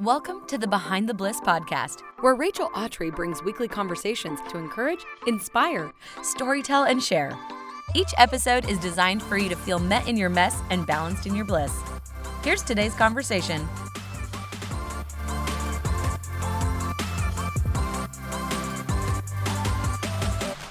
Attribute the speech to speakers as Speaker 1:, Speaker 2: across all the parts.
Speaker 1: Welcome to the Behind the Bliss podcast, where Rachel Autry brings weekly conversations to encourage, inspire, storytell, and share. Each episode is designed for you to feel met in your mess and balanced in your bliss. Here's today's conversation.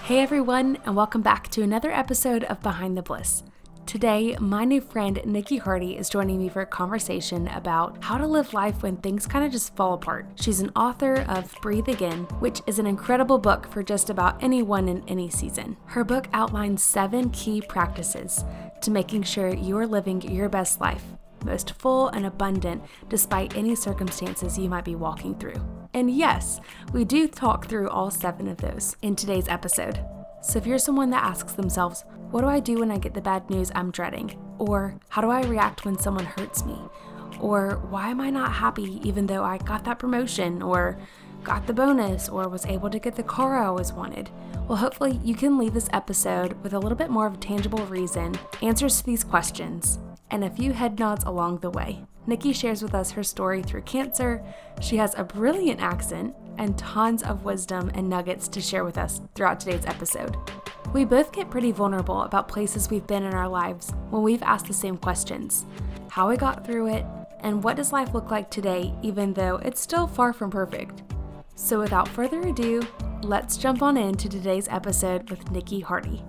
Speaker 2: Hey everyone, and welcome back to another episode of Behind the Bliss. Today, my new friend Nikki Hardy is joining me for a conversation about how to live life when things kind of just fall apart. She's an author of Breathe Again, which is an incredible book for just about anyone in any season. Her book outlines seven key practices to making sure you're living your best life, most full and abundant despite any circumstances you might be walking through. And yes, we do talk through all seven of those in today's episode. So if you're someone that asks themselves, what do I do when I get the bad news I'm dreading? Or how do I react when someone hurts me? Or why am I not happy even though I got that promotion or got the bonus or was able to get the car I always wanted? Well, hopefully, you can leave this episode with a little bit more of a tangible reason, answers to these questions, and a few head nods along the way. Nikki shares with us her story through cancer. She has a brilliant accent and tons of wisdom and nuggets to share with us throughout today's episode. We both get pretty vulnerable about places we've been in our lives when we've asked the same questions how we got through it, and what does life look like today, even though it's still far from perfect. So, without further ado, let's jump on into today's episode with Nikki Hardy.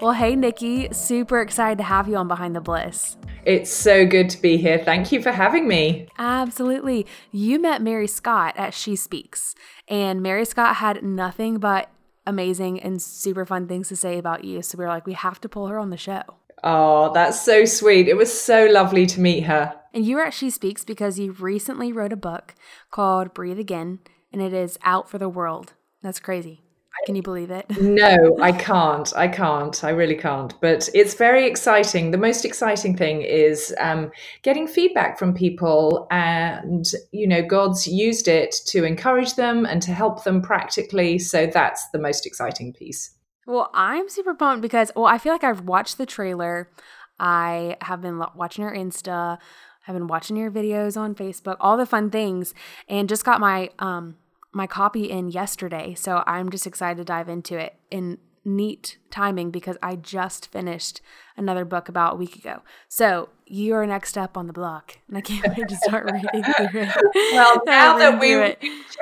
Speaker 2: Well, hey, Nikki, super excited to have you on Behind the Bliss.
Speaker 3: It's so good to be here. Thank you for having me.
Speaker 2: Absolutely. You met Mary Scott at She Speaks, and Mary Scott had nothing but amazing and super fun things to say about you. So we were like, we have to pull her on the show.
Speaker 3: Oh, that's so sweet. It was so lovely to meet her.
Speaker 2: And you were at She Speaks because you recently wrote a book called Breathe Again, and it is out for the world. That's crazy. Can you believe it?
Speaker 3: no, I can't. I can't. I really can't. But it's very exciting. The most exciting thing is um, getting feedback from people, and you know, God's used it to encourage them and to help them practically. So that's the most exciting piece.
Speaker 2: Well, I'm super pumped because well, I feel like I've watched the trailer. I have been watching your Insta. I've been watching your videos on Facebook, all the fun things, and just got my um my copy in yesterday. So I'm just excited to dive into it in neat timing because I just finished another book about a week ago. So you're next up on the block, and I can't wait to start reading through it.
Speaker 3: Well, now that we've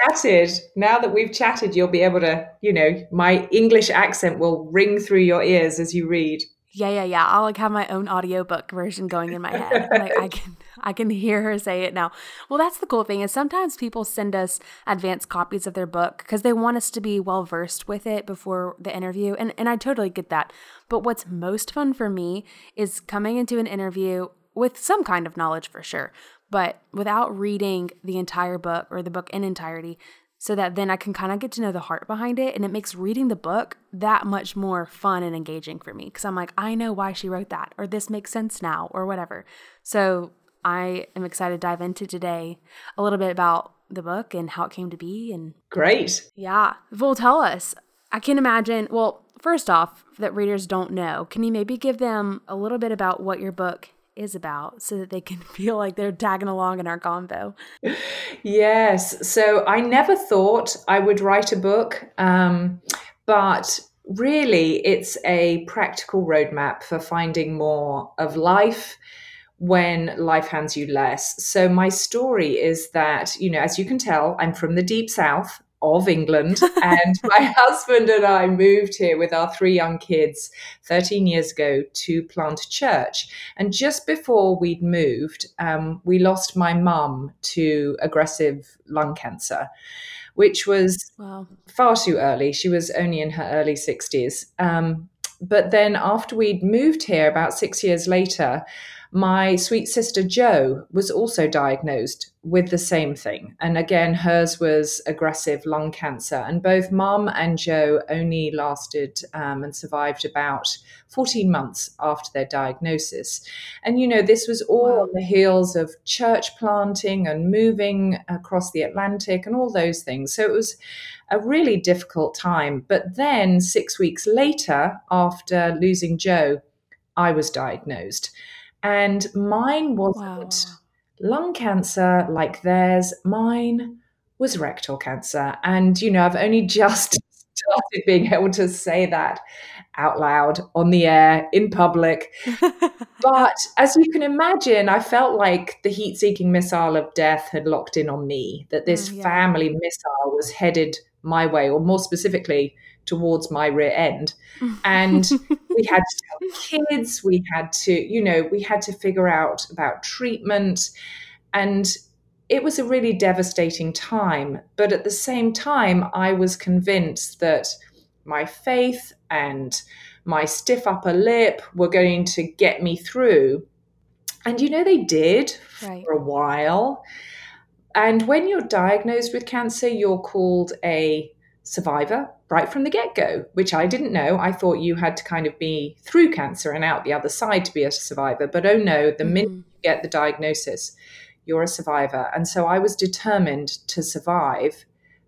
Speaker 3: chatted, now that we've chatted, you'll be able to, you know, my English accent will ring through your ears as you read.
Speaker 2: Yeah, yeah, yeah. I'll like have my own audiobook version going in my head. like I can I can hear her say it now. Well, that's the cool thing is sometimes people send us advanced copies of their book because they want us to be well versed with it before the interview. And and I totally get that. But what's most fun for me is coming into an interview with some kind of knowledge for sure, but without reading the entire book or the book in entirety so that then I can kind of get to know the heart behind it. And it makes reading the book that much more fun and engaging for me because I'm like, I know why she wrote that, or this makes sense now, or whatever. So I am excited to dive into today a little bit about the book and how it came to be. And
Speaker 3: great.
Speaker 2: Yeah. Well, tell us. I can imagine, well, first off, that readers don't know, can you maybe give them a little bit about what your book is about so that they can feel like they're tagging along in our convo.
Speaker 3: Yes. So I never thought I would write a book, um, but really it's a practical roadmap for finding more of life when life hands you less. So my story is that, you know, as you can tell, I'm from the deep south of England. and my husband and I moved here with our three young kids 13 years ago to plant a church. And just before we'd moved, um, we lost my mum to aggressive lung cancer. Which was wow. far too early. She was only in her early 60s. Um, but then, after we'd moved here, about six years later, my sweet sister Jo was also diagnosed with the same thing. And again, hers was aggressive lung cancer. And both mum and Jo only lasted um, and survived about 14 months after their diagnosis. And, you know, this was all wow. on the heels of church planting and moving across the Atlantic and all those things. So it was a really difficult time. But then, six weeks later, after losing Jo, I was diagnosed. And mine wasn't wow. lung cancer like theirs, mine was rectal cancer. And, you know, I've only just started being able to say that out loud on the air in public. but as you can imagine, I felt like the heat seeking missile of death had locked in on me, that this mm, yeah. family missile was headed my way, or more specifically, towards my rear end. And we had to tell kids, we had to, you know, we had to figure out about treatment. And it was a really devastating time. But at the same time, I was convinced that my faith and my stiff upper lip were going to get me through. And you know, they did right. for a while. And when you're diagnosed with cancer, you're called a survivor right from the get go, which I didn't know. I thought you had to kind of be through cancer and out the other side to be a survivor. But oh no, the mm-hmm. minute you get the diagnosis, you're a survivor. And so I was determined to survive.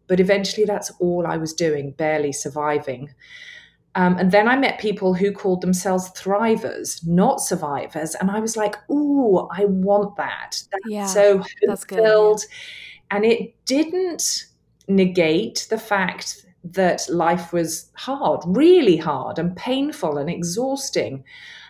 Speaker 3: But eventually, that's all I was doing, barely surviving. Um, and then I met people who called themselves thrivers, not survivors. And I was like, ooh, I want that. That's yeah, so that's good. And it didn't negate the fact that life was hard, really hard and painful and exhausting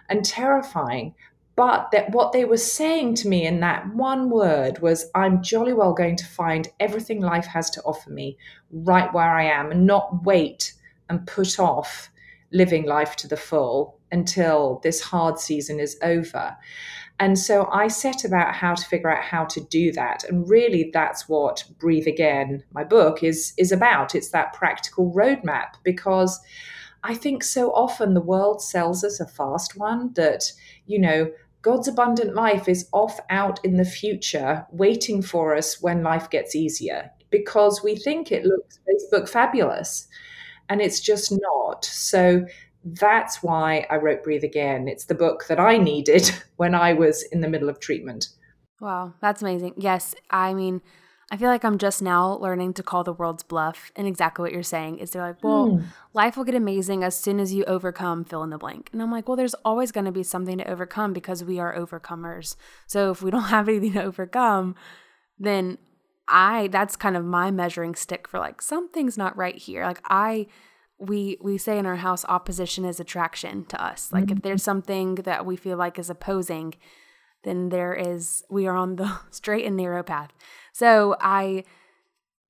Speaker 3: and terrifying. But that what they were saying to me in that one word was, I'm jolly well going to find everything life has to offer me right where I am and not wait and put off living life to the full until this hard season is over. And so I set about how to figure out how to do that. And really that's what Breathe Again, my book, is is about. It's that practical roadmap because I think so often the world sells us a fast one that, you know, God's abundant life is off out in the future, waiting for us when life gets easier because we think it looks Facebook fabulous and it's just not. So that's why I wrote Breathe Again. It's the book that I needed when I was in the middle of treatment.
Speaker 2: Wow, that's amazing. Yes, I mean, I feel like I'm just now learning to call the world's bluff. And exactly what you're saying is they're like, well, mm. life will get amazing as soon as you overcome fill in the blank. And I'm like, well, there's always going to be something to overcome because we are overcomers. So if we don't have anything to overcome, then I, that's kind of my measuring stick for like, something's not right here. Like, I, we we say in our house opposition is attraction to us. Like mm-hmm. if there's something that we feel like is opposing then there is we are on the straight and narrow path. So i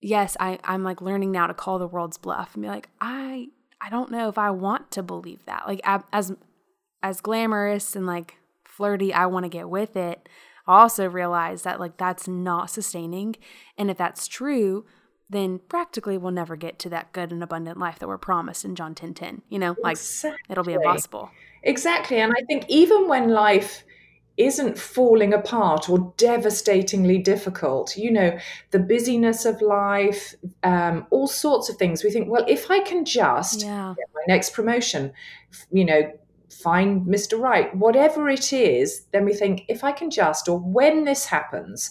Speaker 2: yes i i'm like learning now to call the world's bluff and be like i i don't know if i want to believe that. Like as as glamorous and like flirty i want to get with it i also realize that like that's not sustaining. And if that's true then practically we'll never get to that good and abundant life that we're promised in John 10 10. You know, like exactly. it'll be impossible.
Speaker 3: Exactly. And I think even when life isn't falling apart or devastatingly difficult, you know, the busyness of life, um, all sorts of things, we think, well, if I can just yeah. get my next promotion, you know, find Mr. Right, whatever it is, then we think, if I can just, or when this happens,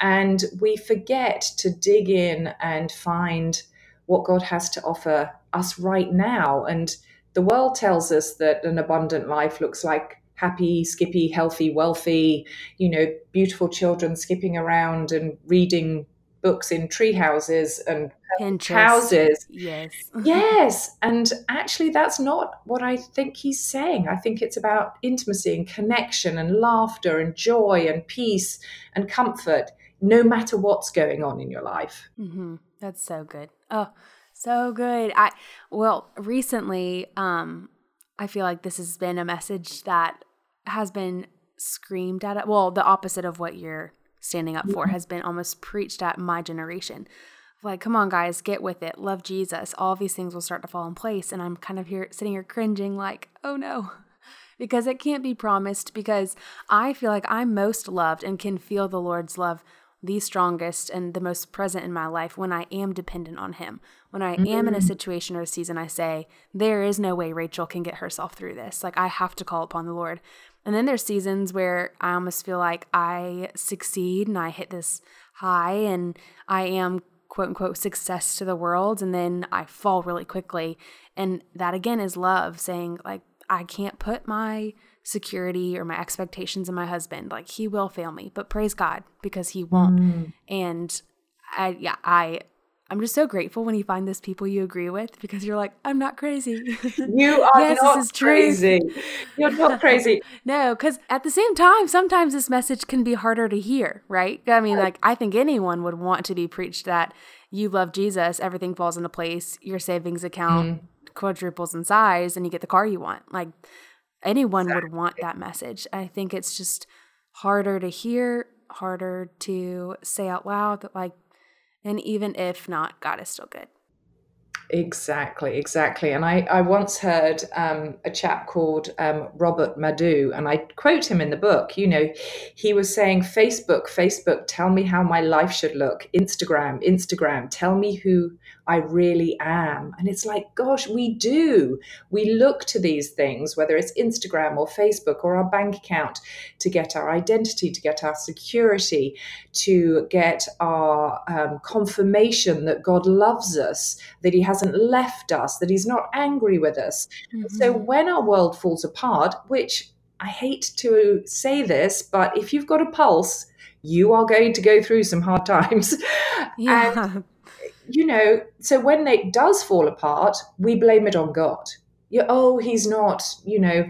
Speaker 3: and we forget to dig in and find what God has to offer us right now. And the world tells us that an abundant life looks like happy, skippy, healthy, wealthy, you know, beautiful children skipping around and reading books in tree houses and Pinterest. houses.
Speaker 2: Yes.
Speaker 3: yes. And actually, that's not what I think he's saying. I think it's about intimacy and connection and laughter and joy and peace and comfort no matter what's going on in your life.
Speaker 2: Mm-hmm. That's so good. Oh, so good. I well, recently, um, I feel like this has been a message that has been screamed at. Well, the opposite of what you're standing up for has been almost preached at my generation. Like, come on, guys, get with it. Love Jesus. All these things will start to fall in place. And I'm kind of here sitting here cringing, like, oh no, because it can't be promised. Because I feel like I'm most loved and can feel the Lord's love the strongest and the most present in my life when I am dependent on Him. When I mm-hmm. am in a mm-hmm. situation or a season, I say, There is no way Rachel can get herself through this. Like, I have to call upon the Lord. And then there's seasons where I almost feel like I succeed and I hit this high and I am quote unquote success to the world. And then I fall really quickly. And that again is love saying, like, I can't put my security or my expectations in my husband. Like he will fail me, but praise God because he won't. Mm. And I yeah, I I'm just so grateful when you find those people you agree with because you're like, I'm not crazy.
Speaker 3: You are yes, not crazy. You're not crazy.
Speaker 2: no, because at the same time, sometimes this message can be harder to hear, right? I mean, like, I think anyone would want to be preached that you love Jesus, everything falls into place, your savings account mm. quadruples in size, and you get the car you want. Like, anyone exactly. would want that message. I think it's just harder to hear, harder to say out loud that, like, and even if not, God is still good.
Speaker 3: Exactly, exactly. And I, I once heard um, a chap called um, Robert Madu, and I quote him in the book. You know, he was saying, Facebook, Facebook, tell me how my life should look. Instagram, Instagram, tell me who I really am. And it's like, gosh, we do. We look to these things, whether it's Instagram or Facebook or our bank account, to get our identity, to get our security, to get our um, confirmation that God loves us, that He hasn't left us, that He's not angry with us. Mm-hmm. So when our world falls apart, which I hate to say this, but if you've got a pulse, you are going to go through some hard times. Yeah. And you know, so when it does fall apart, we blame it on God. You, oh, he's not, you know,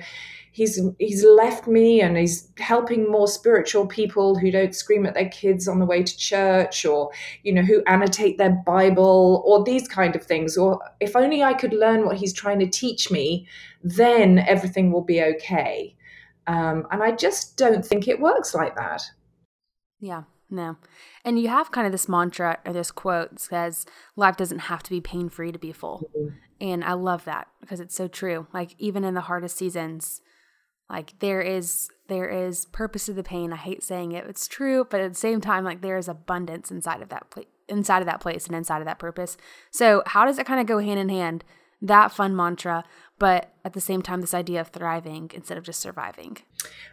Speaker 3: he's he's left me and he's helping more spiritual people who don't scream at their kids on the way to church or you know who annotate their bible or these kind of things or if only i could learn what he's trying to teach me then everything will be okay um, and i just don't think it works like that
Speaker 2: yeah no. And you have kind of this mantra or this quote says, life doesn't have to be pain free to be full. Mm-hmm. And I love that because it's so true. Like, even in the hardest seasons, like there is there is purpose to the pain. I hate saying it. It's true, but at the same time, like there is abundance inside of that place inside of that place and inside of that purpose. So how does it kind of go hand in hand? That fun mantra, but at the same time, this idea of thriving instead of just surviving.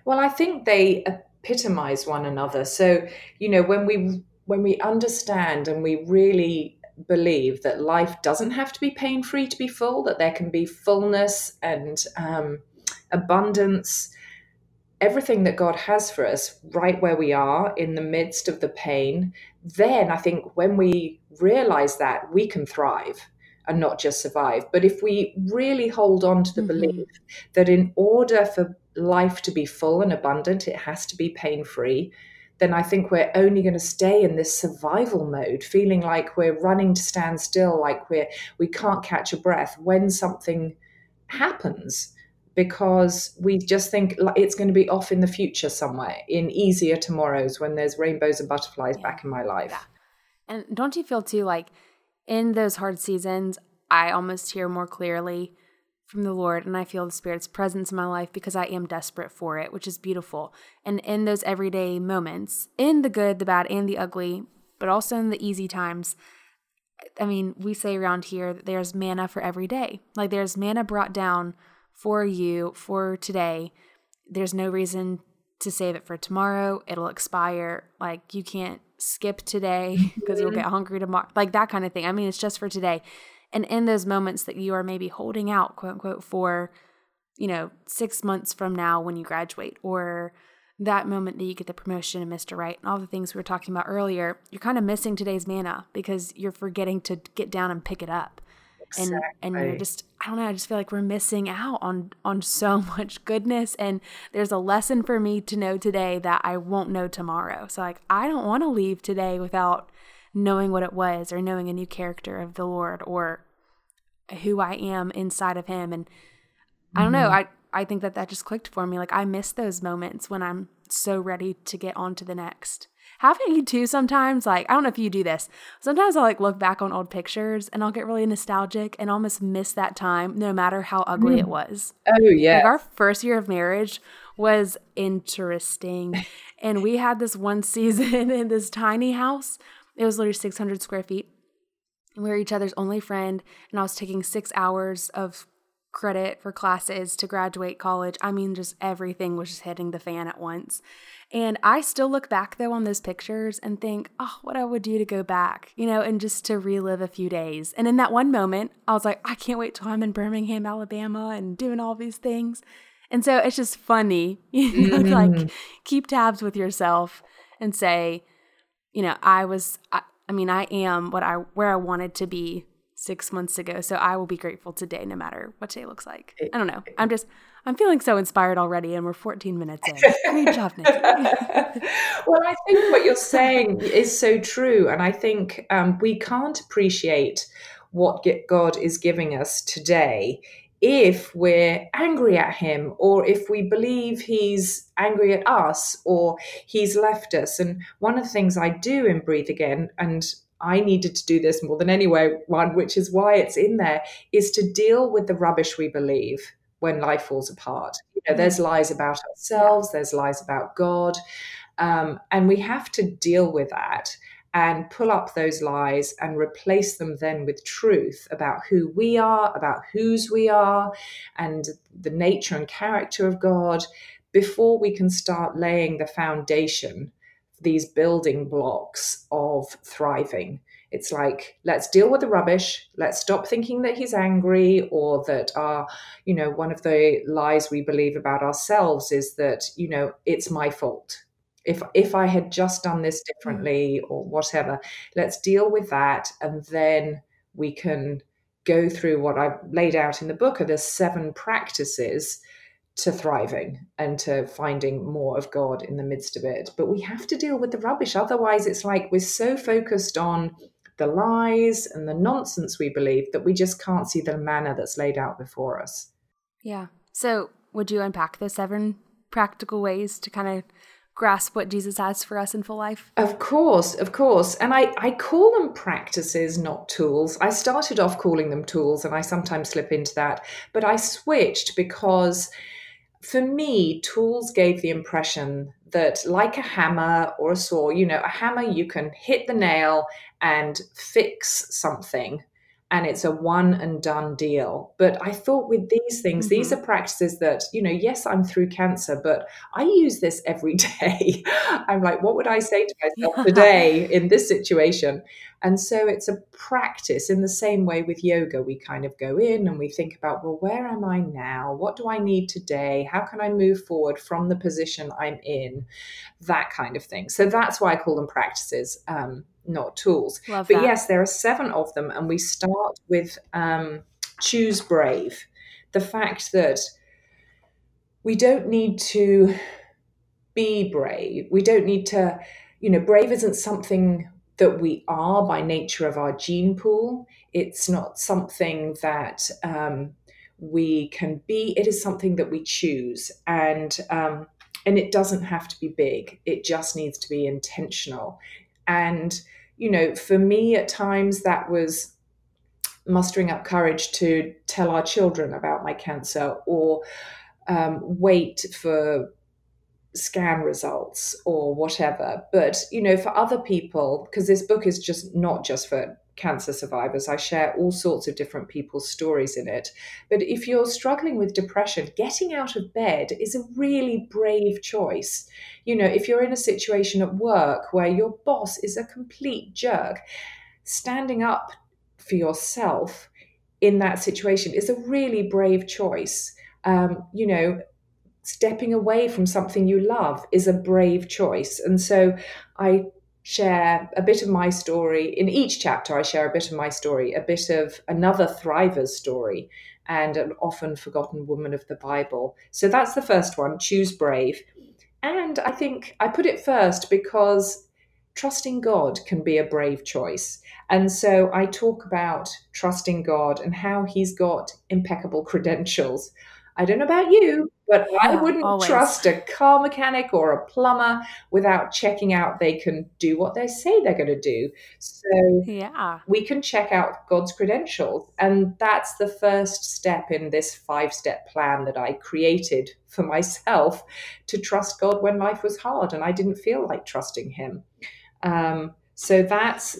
Speaker 3: Well, I think they epitomize one another. So, you know, when we when we understand and we really believe that life doesn't have to be pain free to be full, that there can be fullness and um, abundance, everything that God has for us right where we are in the midst of the pain, then I think when we realize that, we can thrive and not just survive. But if we really hold on to the mm-hmm. belief that in order for life to be full and abundant, it has to be pain free, then I think we're only going to stay in this survival mode, feeling like we're running to stand still, like we're we can't catch a breath when something happens because we just think it's going to be off in the future somewhere in easier tomorrows when there's rainbows and butterflies yeah. back in my life. Yeah.
Speaker 2: And don't you feel too like in those hard seasons, I almost hear more clearly from the Lord and I feel the Spirit's presence in my life because I am desperate for it, which is beautiful. And in those everyday moments, in the good, the bad, and the ugly, but also in the easy times, I mean, we say around here that there's manna for every day. Like there's manna brought down for you for today. There's no reason to save it for tomorrow. It'll expire. Like you can't skip today because you'll get hungry tomorrow. Like that kind of thing. I mean, it's just for today. And in those moments that you are maybe holding out, quote unquote, for, you know, six months from now when you graduate, or that moment that you get the promotion and Mr. Right and all the things we were talking about earlier, you're kind of missing today's manna because you're forgetting to get down and pick it up. Exactly. And and you're just I don't know, I just feel like we're missing out on on so much goodness and there's a lesson for me to know today that I won't know tomorrow. So like I don't want to leave today without knowing what it was or knowing a new character of the Lord or who I am inside of him and mm-hmm. I don't know, mm-hmm. I I think that that just clicked for me like I miss those moments when I'm so ready to get on to the next. Haven't you too sometimes? Like, I don't know if you do this. Sometimes I'll like look back on old pictures and I'll get really nostalgic and almost miss that time no matter how ugly mm. it was.
Speaker 3: Oh, yeah.
Speaker 2: Like our first year of marriage was interesting. and we had this one season in this tiny house it was literally 600 square feet. And We were each other's only friend, and I was taking six hours of credit for classes to graduate college. I mean, just everything was just hitting the fan at once. And I still look back though on those pictures and think, oh, what I would do to go back, you know, and just to relive a few days. And in that one moment, I was like, I can't wait till I'm in Birmingham, Alabama and doing all these things. And so it's just funny, you know, mm-hmm. like keep tabs with yourself and say, you know, I was, I, I mean, I am what I, where I wanted to be six months ago. So I will be grateful today, no matter what today looks like. I don't know. I'm just, I'm feeling so inspired already, and we're 14 minutes in. Great job, Nick.
Speaker 3: well, I think what you're saying is so true. And I think um, we can't appreciate what God is giving us today if we're angry at him or if we believe he's angry at us or he's left us. And one of the things I do in Breathe Again, and I needed to do this more than anyone, which is why it's in there, is to deal with the rubbish we believe when life falls apart. You know, there's mm. lies about ourselves, there's lies about God, um, and we have to deal with that and pull up those lies and replace them then with truth about who we are, about whose we are, and the nature and character of God before we can start laying the foundation, these building blocks of thriving. It's like, let's deal with the rubbish. Let's stop thinking that he's angry or that our, you know, one of the lies we believe about ourselves is that, you know, it's my fault if if i had just done this hmm. differently or whatever let's deal with that and then we can go through what i've laid out in the book are the seven practices to thriving and to finding more of god in the midst of it but we have to deal with the rubbish otherwise it's like we're so focused on the lies and the nonsense we believe that we just can't see the manna that's laid out before us
Speaker 2: yeah so would you unpack the seven practical ways to kind of grasp what Jesus has for us in full life?
Speaker 3: Of course, of course. And I, I call them practices, not tools. I started off calling them tools, and I sometimes slip into that, but I switched because for me, tools gave the impression that, like a hammer or a saw, you know, a hammer, you can hit the nail and fix something and it's a one and done deal. But I thought with these things, mm-hmm. these are practices that, you know, yes, I'm through cancer, but I use this every day. I'm like, what would I say to myself today in this situation? And so it's a practice in the same way with yoga. We kind of go in and we think about, well, where am I now? What do I need today? How can I move forward from the position I'm in? That kind of thing. So that's why I call them practices. Um, not tools. Love but that. yes, there are seven of them, and we start with um, choose brave. The fact that we don't need to be brave. We don't need to, you know, brave isn't something that we are by nature of our gene pool. It's not something that um, we can be. It is something that we choose, and um, and it doesn't have to be big. It just needs to be intentional. And, you know, for me at times that was mustering up courage to tell our children about my cancer or um, wait for scan results or whatever. But, you know, for other people, because this book is just not just for cancer survivors. I share all sorts of different people's stories in it. But if you're struggling with depression, getting out of bed is a really brave choice. You know, if you're in a situation at work where your boss is a complete jerk, standing up for yourself in that situation is a really brave choice. Um, you know, stepping away from something you love is a brave choice. And so I share a bit of my story. In each chapter, I share a bit of my story, a bit of another thriver's story, and an often forgotten woman of the Bible. So that's the first one choose brave. And I think I put it first because trusting God can be a brave choice. And so I talk about trusting God and how he's got impeccable credentials. I don't know about you, but I wouldn't always. trust a car mechanic or a plumber without checking out they can do what they say they're going to do. So
Speaker 2: yeah,
Speaker 3: we can check out God's credentials, and that's the first step in this five-step plan that I created for myself to trust God when life was hard and I didn't feel like trusting Him. Um, so that's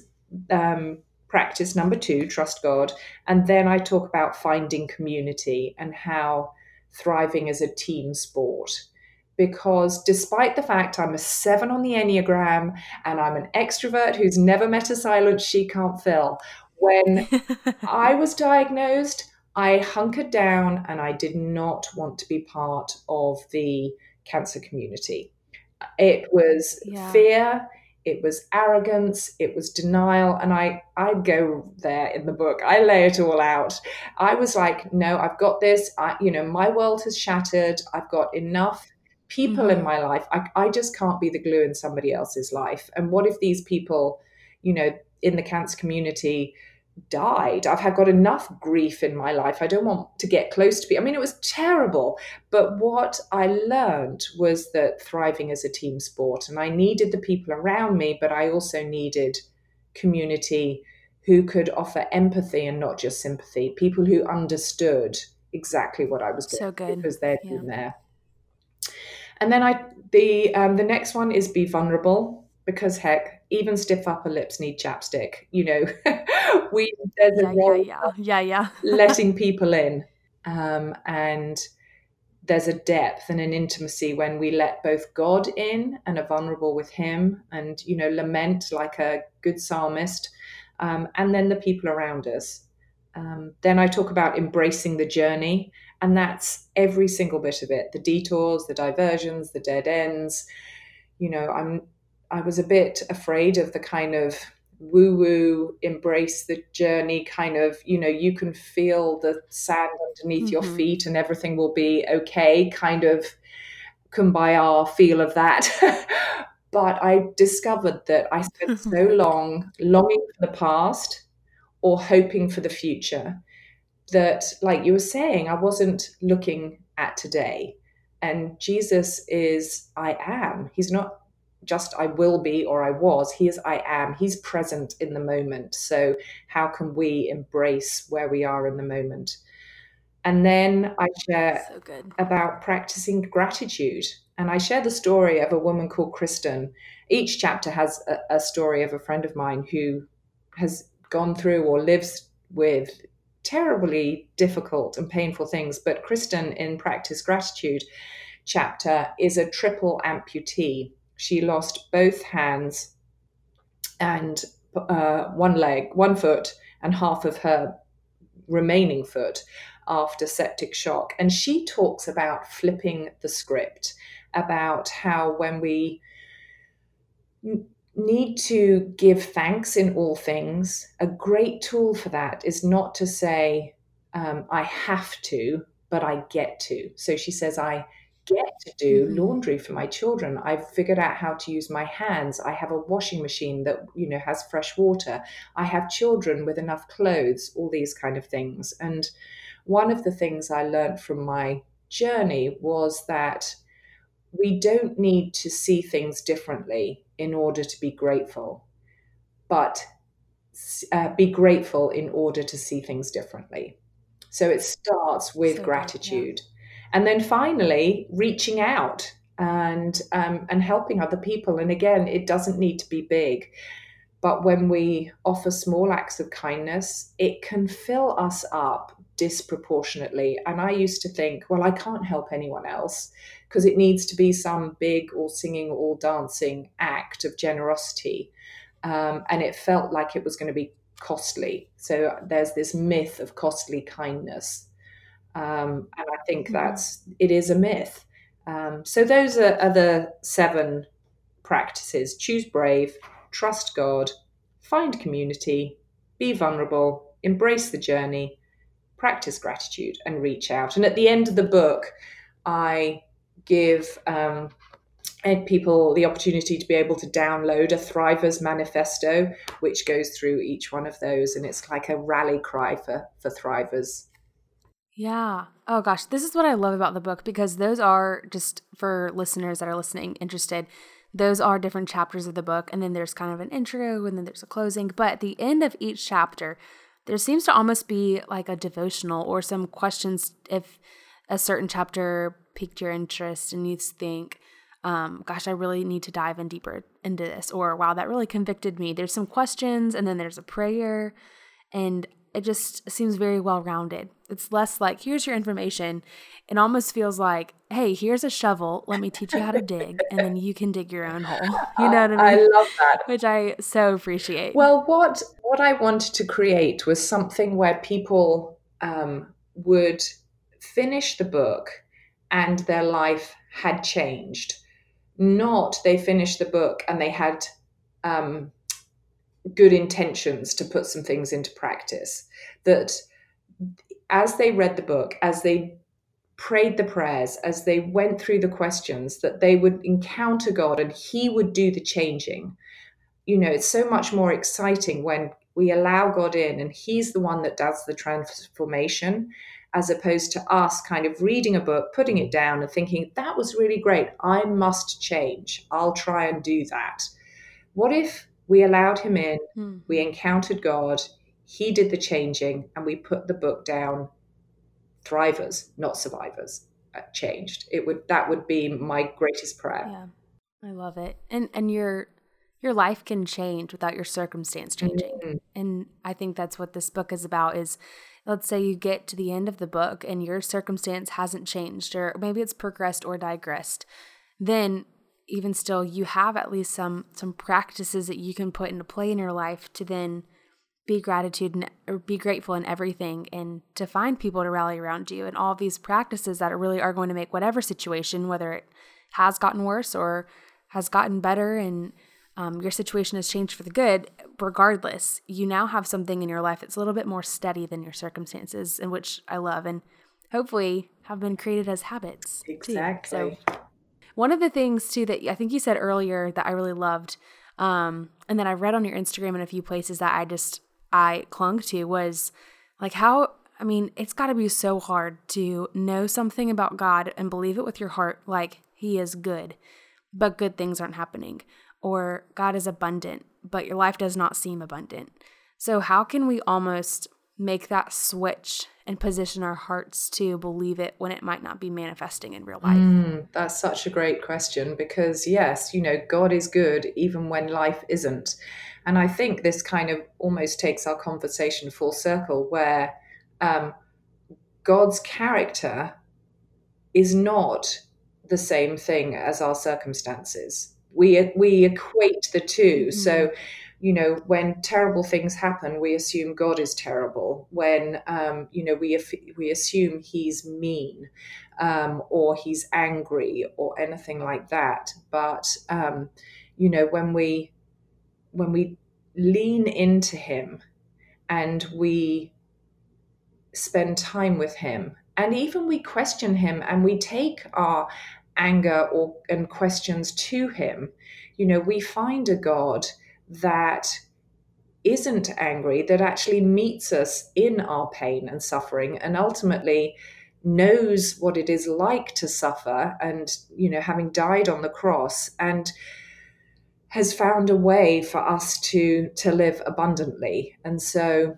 Speaker 3: um, practice number two: trust God, and then I talk about finding community and how thriving as a team sport. Because despite the fact I'm a seven on the Enneagram and I'm an extrovert who's never met a silence she can't fill, when I was diagnosed, I hunkered down and I did not want to be part of the cancer community. It was yeah. fear, it was arrogance, it was denial, and I I go there in the book. I lay it all out. I was like, no, I've got this. I, you know, my world has shattered. I've got enough people mm-hmm. in my life. I, I just can't be the glue in somebody else's life. And what if these people, you know, in the cancer community died. I've had got enough grief in my life. I don't want to get close to people. I mean, it was terrible. But what I learned was that thriving is a team sport, and I needed the people around me, but I also needed community who could offer empathy and not just sympathy. People who understood exactly what I was doing
Speaker 2: so good.
Speaker 3: because they'd yeah. been there. And then I the um, the next one is be vulnerable because heck, even stiff upper lips need chapstick. You know, we there's
Speaker 2: a yeah, yeah, yeah, yeah, yeah.
Speaker 3: letting people in, um, and there's a depth and an intimacy when we let both God in and are vulnerable with Him, and you know, lament like a good psalmist, um, and then the people around us. Um, then I talk about embracing the journey, and that's every single bit of it: the detours, the diversions, the dead ends. You know, I'm I was a bit afraid of the kind of woo woo, embrace the journey kind of, you know, you can feel the sand underneath mm-hmm. your feet and everything will be okay kind of kumbaya feel of that. but I discovered that I spent so long longing for the past or hoping for the future that, like you were saying, I wasn't looking at today. And Jesus is I am. He's not just I will be or I was. He is I am. He's present in the moment. So, how can we embrace where we are in the moment? And then I share so about practicing gratitude. And I share the story of a woman called Kristen. Each chapter has a, a story of a friend of mine who has gone through or lives with terribly difficult and painful things. But Kristen in Practice Gratitude chapter is a triple amputee she lost both hands and uh, one leg, one foot, and half of her remaining foot after septic shock. And she talks about flipping the script, about how when we need to give thanks in all things, a great tool for that is not to say, um, I have to, but I get to. So she says, I get to do mm-hmm. laundry for my children. I've figured out how to use my hands. I have a washing machine that, you know, has fresh water. I have children with enough clothes, all these kind of things. And one of the things I learned from my journey was that we don't need to see things differently in order to be grateful, but uh, be grateful in order to see things differently. So it starts with so gratitude. Yeah and then finally reaching out and um, and helping other people. And again it doesn't need to be big but when we offer small acts of kindness it can fill us up disproportionately. And i used to think well i can't help anyone else because it needs to be some big or singing or dancing act of generosity. Um, and it felt like it was going to be costly. So there's this myth of costly kindness um, and I think mm-hmm. that's it is a myth. Um, so those are, are the seven practices: choose brave, trust God, find community, be vulnerable, embrace the journey, practice gratitude, and reach out. And at the end of the book, I give um, people the opportunity to be able to download a Thrivers manifesto, which goes through each one of those, and it's like a rally cry for for Thrivers.
Speaker 2: Yeah. Oh gosh, this is what I love about the book because those are just for listeners that are listening interested. Those are different chapters of the book and then there's kind of an intro and then there's a closing, but at the end of each chapter there seems to almost be like a devotional or some questions if a certain chapter piqued your interest and you think um, gosh, I really need to dive in deeper into this, or wow, that really convicted me. There's some questions, and then there's a prayer, and it just seems very well rounded. It's less like, here's your information. It almost feels like, hey, here's a shovel. Let me teach you how to dig, and then you can dig your own hole. You know what I
Speaker 3: mean? I love that.
Speaker 2: Which I so appreciate.
Speaker 3: Well, what what I wanted to create was something where people um, would finish the book and their life had changed. Not they finished the book and they had um, good intentions to put some things into practice. That as they read the book, as they prayed the prayers, as they went through the questions, that they would encounter God and He would do the changing. You know, it's so much more exciting when we allow God in and He's the one that does the transformation, as opposed to us kind of reading a book, putting it down, and thinking, that was really great. I must change. I'll try and do that. What if we allowed Him in, mm. we encountered God, He did the changing, and we put the book down thrivers, not survivors, uh, changed. It would that would be my greatest prayer.
Speaker 2: Yeah, I love it. And and your your life can change without your circumstance changing. Mm-hmm. And I think that's what this book is about. Is let's say you get to the end of the book and your circumstance hasn't changed, or maybe it's progressed or digressed. Then even still you have at least some some practices that you can put into play in your life to then be gratitude and or be grateful in everything and to find people to rally around you and all these practices that really are going to make whatever situation whether it has gotten worse or has gotten better and um, your situation has changed for the good regardless you now have something in your life that's a little bit more steady than your circumstances and which i love and hopefully have been created as habits
Speaker 3: exactly
Speaker 2: so one of the things too that i think you said earlier that i really loved um, and that i read on your instagram in a few places that i just I clung to was like how I mean, it's got to be so hard to know something about God and believe it with your heart like he is good, but good things aren't happening or God is abundant, but your life does not seem abundant. So how can we almost make that switch and position our hearts to believe it when it might not be manifesting in real life? Mm,
Speaker 3: that's such a great question because, yes, you know, God is good even when life isn't. And I think this kind of almost takes our conversation full circle where um, God's character is not the same thing as our circumstances. We, we equate the 2 mm-hmm. So, you know, when terrible things happen, we assume God is terrible. When, um, you know, we, we assume he's mean um, or he's angry or anything like that. But, um, you know, when we when we lean into him and we spend time with him and even we question him and we take our anger or and questions to him you know we find a god that isn't angry that actually meets us in our pain and suffering and ultimately knows what it is like to suffer and you know having died on the cross and has found a way for us to to live abundantly. And so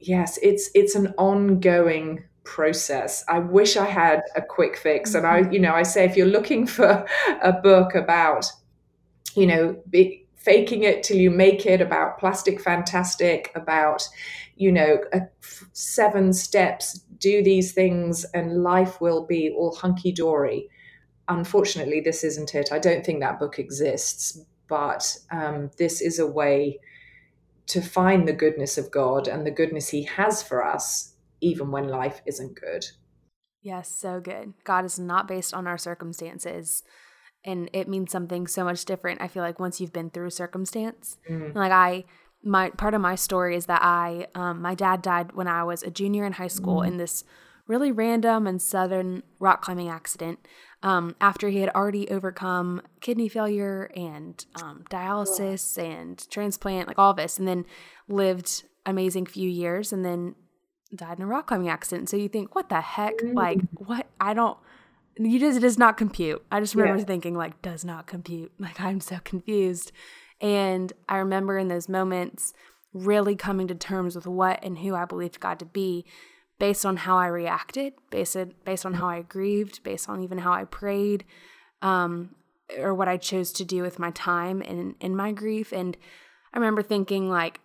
Speaker 3: yes it's it's an ongoing process. I wish i had a quick fix. And i mm-hmm. you know i say if you're looking for a book about you know be, faking it till you make it about plastic fantastic about you know seven steps do these things and life will be all hunky dory unfortunately, this isn't it. I don't think that book exists, but um, this is a way to find the goodness of God and the goodness He has for us, even when life isn't good.
Speaker 2: Yes, so good. God is not based on our circumstances. And it means something so much different. I feel like once you've been through circumstance, mm. like I, my part of my story is that I, um, my dad died when I was a junior in high school mm. in this really random and sudden rock climbing accident um, after he had already overcome kidney failure and um, dialysis and transplant, like all this, and then lived amazing few years and then died in a rock climbing accident. So you think, what the heck? Mm. Like, what? I don't. You just it does not compute. I just remember yeah. thinking like, does not compute. Like I'm so confused. And I remember in those moments really coming to terms with what and who I believed God to be based on how I reacted, based based on how I grieved, based on even how I prayed, um, or what I chose to do with my time in in my grief. And I remember thinking like,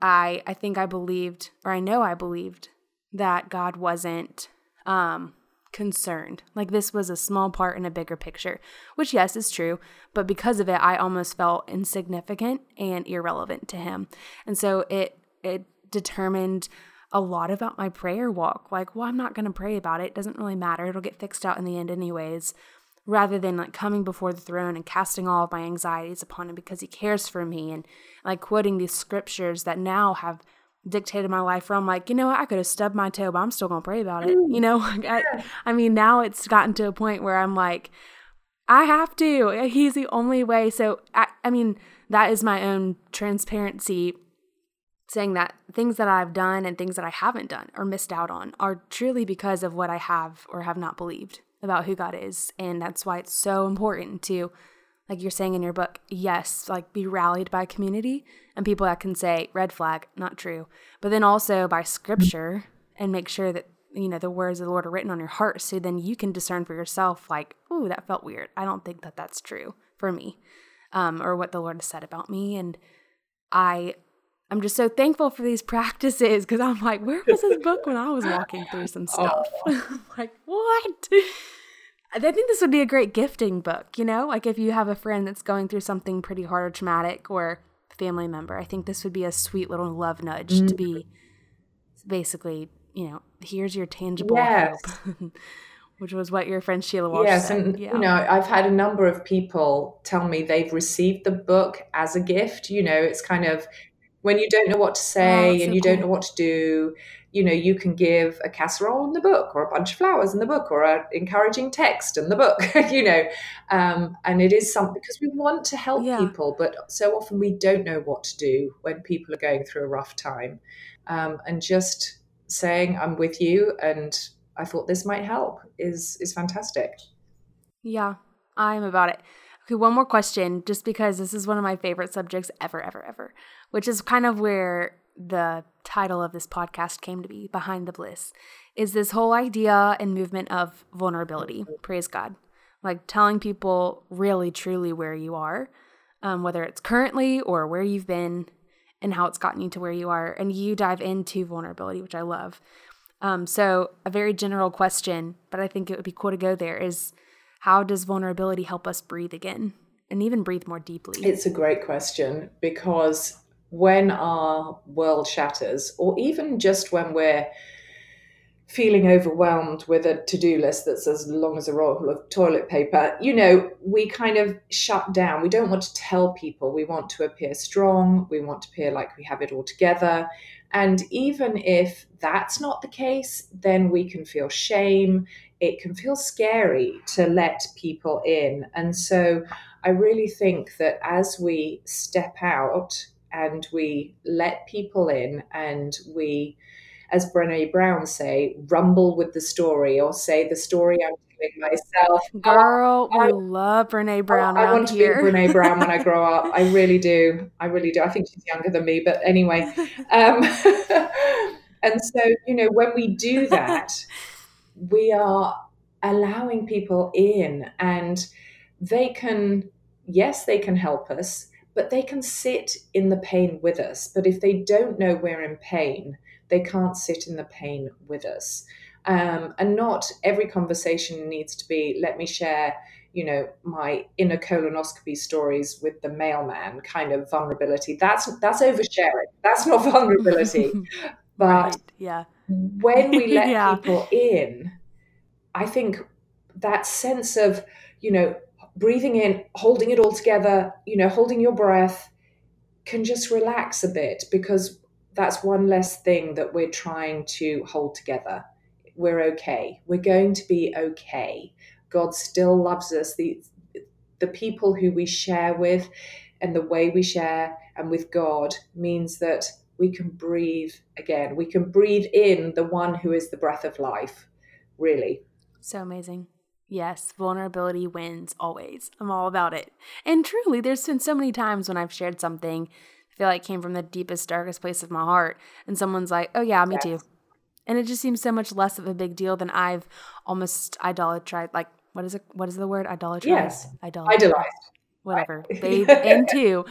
Speaker 2: I I think I believed, or I know I believed that God wasn't um, concerned. Like this was a small part in a bigger picture, which yes is true, but because of it, I almost felt insignificant and irrelevant to Him, and so it it determined a lot about my prayer walk. Like, well, I'm not going to pray about it. It doesn't really matter. It'll get fixed out in the end, anyways. Rather than like coming before the throne and casting all of my anxieties upon him because he cares for me and like quoting these scriptures that now have dictated my life where I'm like, you know what, I could have stubbed my toe, but I'm still gonna pray about it. Mm. You know, I, I mean, now it's gotten to a point where I'm like, I have to. He's the only way. So I, I mean, that is my own transparency saying that things that I've done and things that I haven't done or missed out on are truly because of what I have or have not believed about who God is. And that's why it's so important to, like you're saying in your book, yes, like be rallied by community and people that can say, red flag, not true. But then also by scripture and make sure that, you know, the words of the Lord are written on your heart. So then you can discern for yourself, like, ooh, that felt weird. I don't think that that's true for me um, or what the Lord has said about me. And I I'm just so thankful for these practices because I'm like, where was this book when I was walking through some stuff? Oh. like, what? I think this would be a great gifting book, you know? Like if you have a friend that's going through something pretty hard or traumatic or family member, I think this would be a sweet little love nudge mm-hmm. to be mm. basically, you know, here's your tangible yes. hope. Which was what your friend Sheila Walsh
Speaker 3: yes,
Speaker 2: said.
Speaker 3: and yeah. you know, I've had a number of people tell me they've received the book as a gift. You know, it's kind of when you don't know what to say oh, and you don't know what to do you know you can give a casserole in the book or a bunch of flowers in the book or an encouraging text in the book you know um, and it is something because we want to help yeah. people but so often we don't know what to do when people are going through a rough time. Um, and just saying i'm with you and i thought this might help is is fantastic.
Speaker 2: Yeah i'm about it. Okay one more question just because this is one of my favorite subjects ever ever ever which is kind of where the title of this podcast came to be behind the bliss is this whole idea and movement of vulnerability. Praise god. Like telling people really truly where you are um, whether it's currently or where you've been and how it's gotten you to where you are and you dive into vulnerability which i love. Um, so a very general question but i think it would be cool to go there is how does vulnerability help us breathe again and even breathe more deeply?
Speaker 3: It's a great question because when our world shatters, or even just when we're feeling overwhelmed with a to-do list that's as long as a roll of toilet paper you know we kind of shut down. We don't want to tell people. We want to appear strong. We want to appear like we have it all together. And even if that's not the case then we can feel shame. It can feel scary to let people in. And so i really think that as we step out and we let people in and we as Brene Brown say, rumble with the story or say the story I'm telling myself.
Speaker 2: Girl, I, love Brene Brown. I,
Speaker 3: I want to be Brene Brown when I grow up. I really do. I really do. I think she's younger than me, but anyway. Um, and so, you know, when we do that, we are allowing people in and they can, yes, they can help us but they can sit in the pain with us. But if they don't know we're in pain, they can't sit in the pain with us. Um, and not every conversation needs to be, let me share, you know, my inner colonoscopy stories with the mailman kind of vulnerability. That's that's oversharing. That's not vulnerability. but right.
Speaker 2: yeah.
Speaker 3: when we let yeah. people in, I think that sense of, you know, breathing in, holding it all together, you know, holding your breath can just relax a bit because that's one less thing that we're trying to hold together. We're okay. We're going to be okay. God still loves us. The the people who we share with and the way we share and with God means that we can breathe again. We can breathe in the one who is the breath of life, really.
Speaker 2: So amazing. Yes, vulnerability wins always. I'm all about it. And truly, there's been so many times when I've shared something I feel like came from the deepest, darkest place of my heart, and someone's like, "Oh yeah, me yes. too," and it just seems so much less of a big deal than I've almost idolatrized. Like, what is it? What is the word? Idolatrized.
Speaker 3: Yes, idolized.
Speaker 2: Whatever. They and two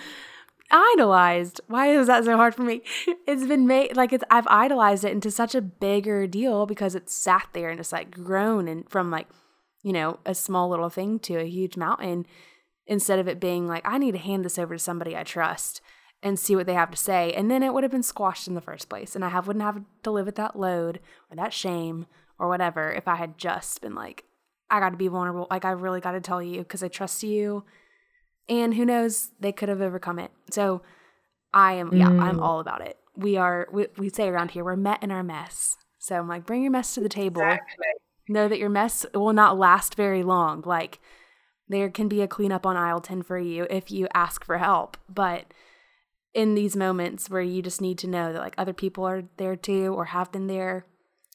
Speaker 2: idolized. Why is that so hard for me? It's been made like it's I've idolized it into such a bigger deal because it's sat there and it's like grown and from like you know, a small little thing to a huge mountain instead of it being like, I need to hand this over to somebody I trust. and see what they have to say. And then it would have been squashed in the first place. And I have, wouldn't have to live with that load or that shame or whatever if I had just been like, I got to be vulnerable. Like, I really got to tell you because I trust you. And who knows, they could have overcome it. So I am, yeah, I'm mm. all about it. We are, we, we say around here, we're met in our mess. So I'm like, bring your mess to the table. Exactly. Know that your mess will not last very long. Like, there can be a cleanup on aisle 10 for you if you ask for help. But in these moments where you just need to know that like other people are there too or have been there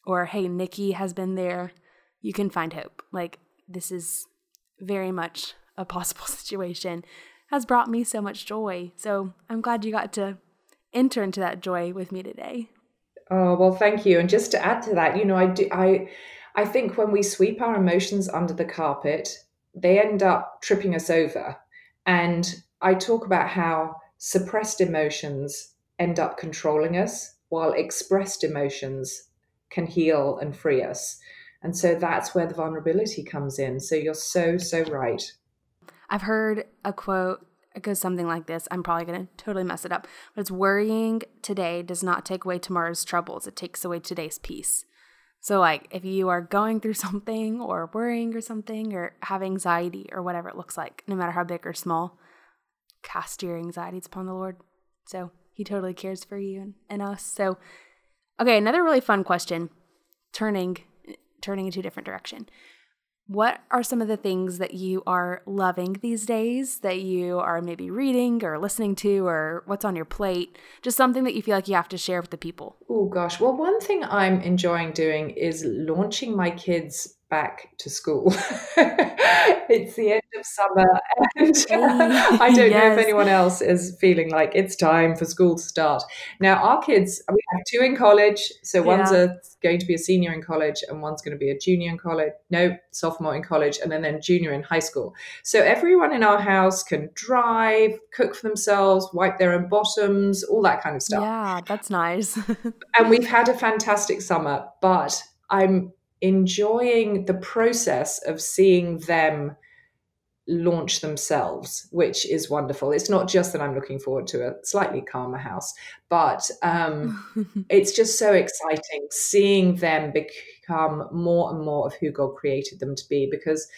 Speaker 2: or hey nikki has been there you can find hope like this is very much a possible situation has brought me so much joy so i'm glad you got to enter into that joy with me today
Speaker 3: oh well thank you and just to add to that you know i do i i think when we sweep our emotions under the carpet they end up tripping us over and i talk about how suppressed emotions end up controlling us, while expressed emotions can heal and free us. And so that's where the vulnerability comes in. So you're so, so right.
Speaker 2: I've heard a quote. It goes something like this. I'm probably going to totally mess it up. But it's worrying today does not take away tomorrow's troubles, it takes away today's peace. So, like, if you are going through something or worrying or something or have anxiety or whatever it looks like, no matter how big or small, cast your anxieties upon the Lord. So he totally cares for you and, and us. So okay, another really fun question, turning turning into a different direction. What are some of the things that you are loving these days that you are maybe reading or listening to or what's on your plate? Just something that you feel like you have to share with the people.
Speaker 3: Oh gosh. Well, one thing I'm enjoying doing is launching my kids back to school. it's the end of summer, and I don't yes. know if anyone else is feeling like it's time for school to start. Now, our kids, we have two in college, so one's yeah. a, going to be a senior in college, and one's going to be a junior in college. No, sophomore in college, and then then junior in high school. So everyone in our house can drive, cook for themselves, wipe their own bottoms, all that kind of stuff.
Speaker 2: Yeah, that's nice.
Speaker 3: and we've had a fantastic summer, but I'm enjoying the process of seeing them launch themselves, which is wonderful. It's not just that I'm looking forward to a slightly calmer house, but um, it's just so exciting seeing them become more and more of who God created them to be because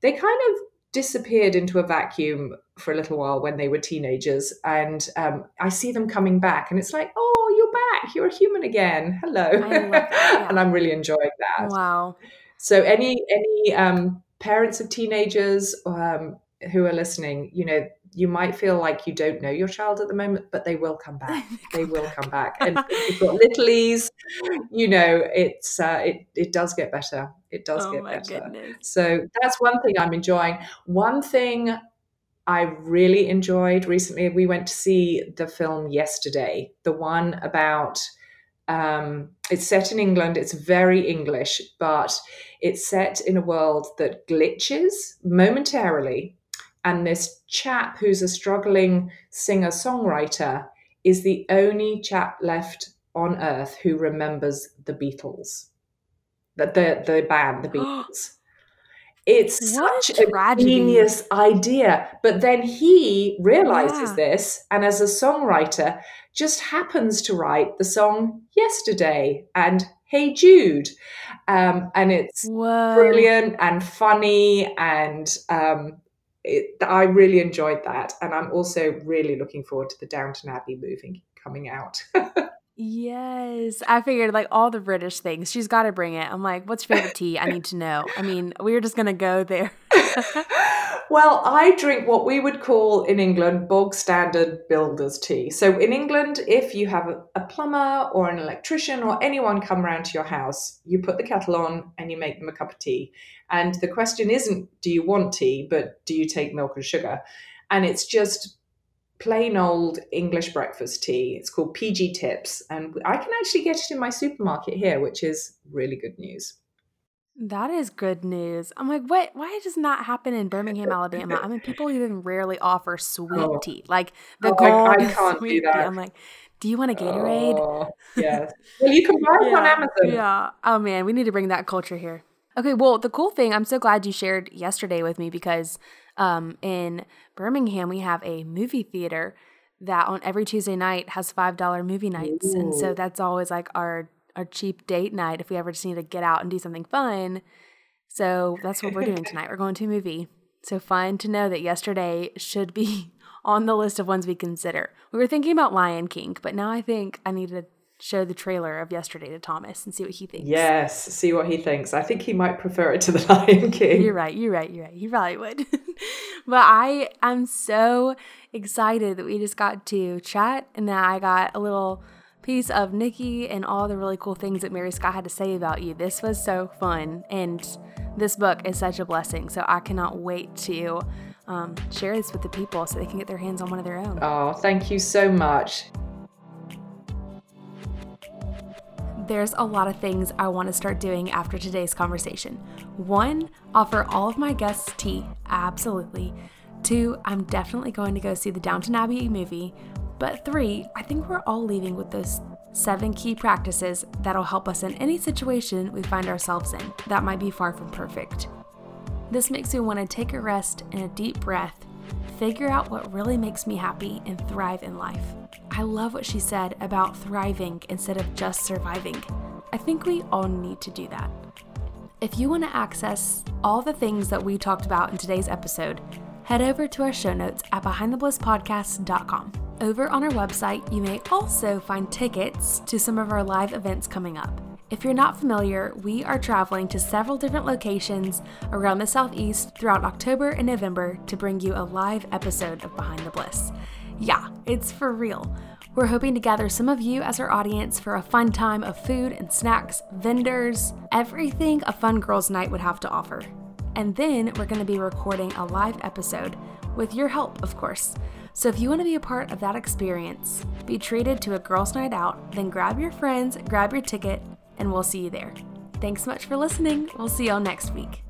Speaker 3: they kind of disappeared into a vacuum for a little while when they were teenagers. And um, I see them coming back, and it's like, oh, you're back. You're a human again. Hello. Yeah. and I'm really enjoying that.
Speaker 2: Wow.
Speaker 3: So, any any um, parents of teenagers um, who are listening, you know, you might feel like you don't know your child at the moment, but they will come back. they will come back. And you've got littlies, you know, it's uh, it it does get better. It does oh get better. Goodness. So that's one thing I'm enjoying. One thing I really enjoyed recently, we went to see the film yesterday, the one about um, it's set in England. It's very English, but it's set in a world that glitches momentarily and this chap who's a struggling singer songwriter is the only chap left on earth who remembers the Beatles, the the, the band, the Beatles. It's what such a, tragedy. genius idea. But then he realizes yeah. this, and as a songwriter, just happens to write the song Yesterday and Hey Jude. Um, and it's Whoa. brilliant and funny and um, it, I really enjoyed that, and I'm also really looking forward to the Downton Abbey movie coming out.
Speaker 2: yes, I figured like all the British things. She's got to bring it. I'm like, what's your favorite tea? I need to know. I mean, we are just gonna go there.
Speaker 3: well, I drink what we would call in England bog standard builder's tea. So in England, if you have a, a plumber or an electrician or anyone come round to your house, you put the kettle on and you make them a cup of tea. And the question isn't, do you want tea, but do you take milk and sugar? And it's just plain old English breakfast tea. It's called PG Tips. And I can actually get it in my supermarket here, which is really good news.
Speaker 2: That is good news. I'm like, what? Why does not happen in Birmingham, Alabama? I mean, people even rarely offer sweet oh. tea, like the oh, gold I, I can't sweet do that. tea. I'm like, do you want a Gatorade?
Speaker 3: Oh, yes. well, you can buy it yeah. on Amazon.
Speaker 2: Yeah. Oh man, we need to bring that culture here. Okay, well, the cool thing, I'm so glad you shared yesterday with me because um, in Birmingham, we have a movie theater that on every Tuesday night has $5 movie nights. Ooh. And so that's always like our our cheap date night if we ever just need to get out and do something fun. So that's what we're doing tonight. We're going to a movie. So fun to know that yesterday should be on the list of ones we consider. We were thinking about Lion King, but now I think I need to show the trailer of yesterday to Thomas and see what he thinks.
Speaker 3: Yes, see what he thinks. I think he might prefer it to the Lion King.
Speaker 2: You're right. You're right. You're right. He probably would. but I am so excited that we just got to chat and that I got a little piece of Nikki and all the really cool things that Mary Scott had to say about you. This was so fun. And this book is such a blessing. So I cannot wait to um, share this with the people so they can get their hands on one of their own.
Speaker 3: Oh, thank you so much.
Speaker 2: There's a lot of things I want to start doing after today's conversation. One, offer all of my guests tea, absolutely. Two, I'm definitely going to go see the Downton Abbey movie. But three, I think we're all leaving with those seven key practices that'll help us in any situation we find ourselves in that might be far from perfect. This makes me want to take a rest and a deep breath figure out what really makes me happy, and thrive in life. I love what she said about thriving instead of just surviving. I think we all need to do that. If you want to access all the things that we talked about in today's episode, head over to our show notes at behindtheblisspodcast.com. Over on our website, you may also find tickets to some of our live events coming up. If you're not familiar, we are traveling to several different locations around the Southeast throughout October and November to bring you a live episode of Behind the Bliss. Yeah, it's for real. We're hoping to gather some of you as our audience for a fun time of food and snacks, vendors, everything a fun girls' night would have to offer. And then we're going to be recording a live episode with your help, of course. So if you want to be a part of that experience, be treated to a girls' night out, then grab your friends, grab your ticket, and we'll see you there. Thanks so much for listening. We'll see y'all next week.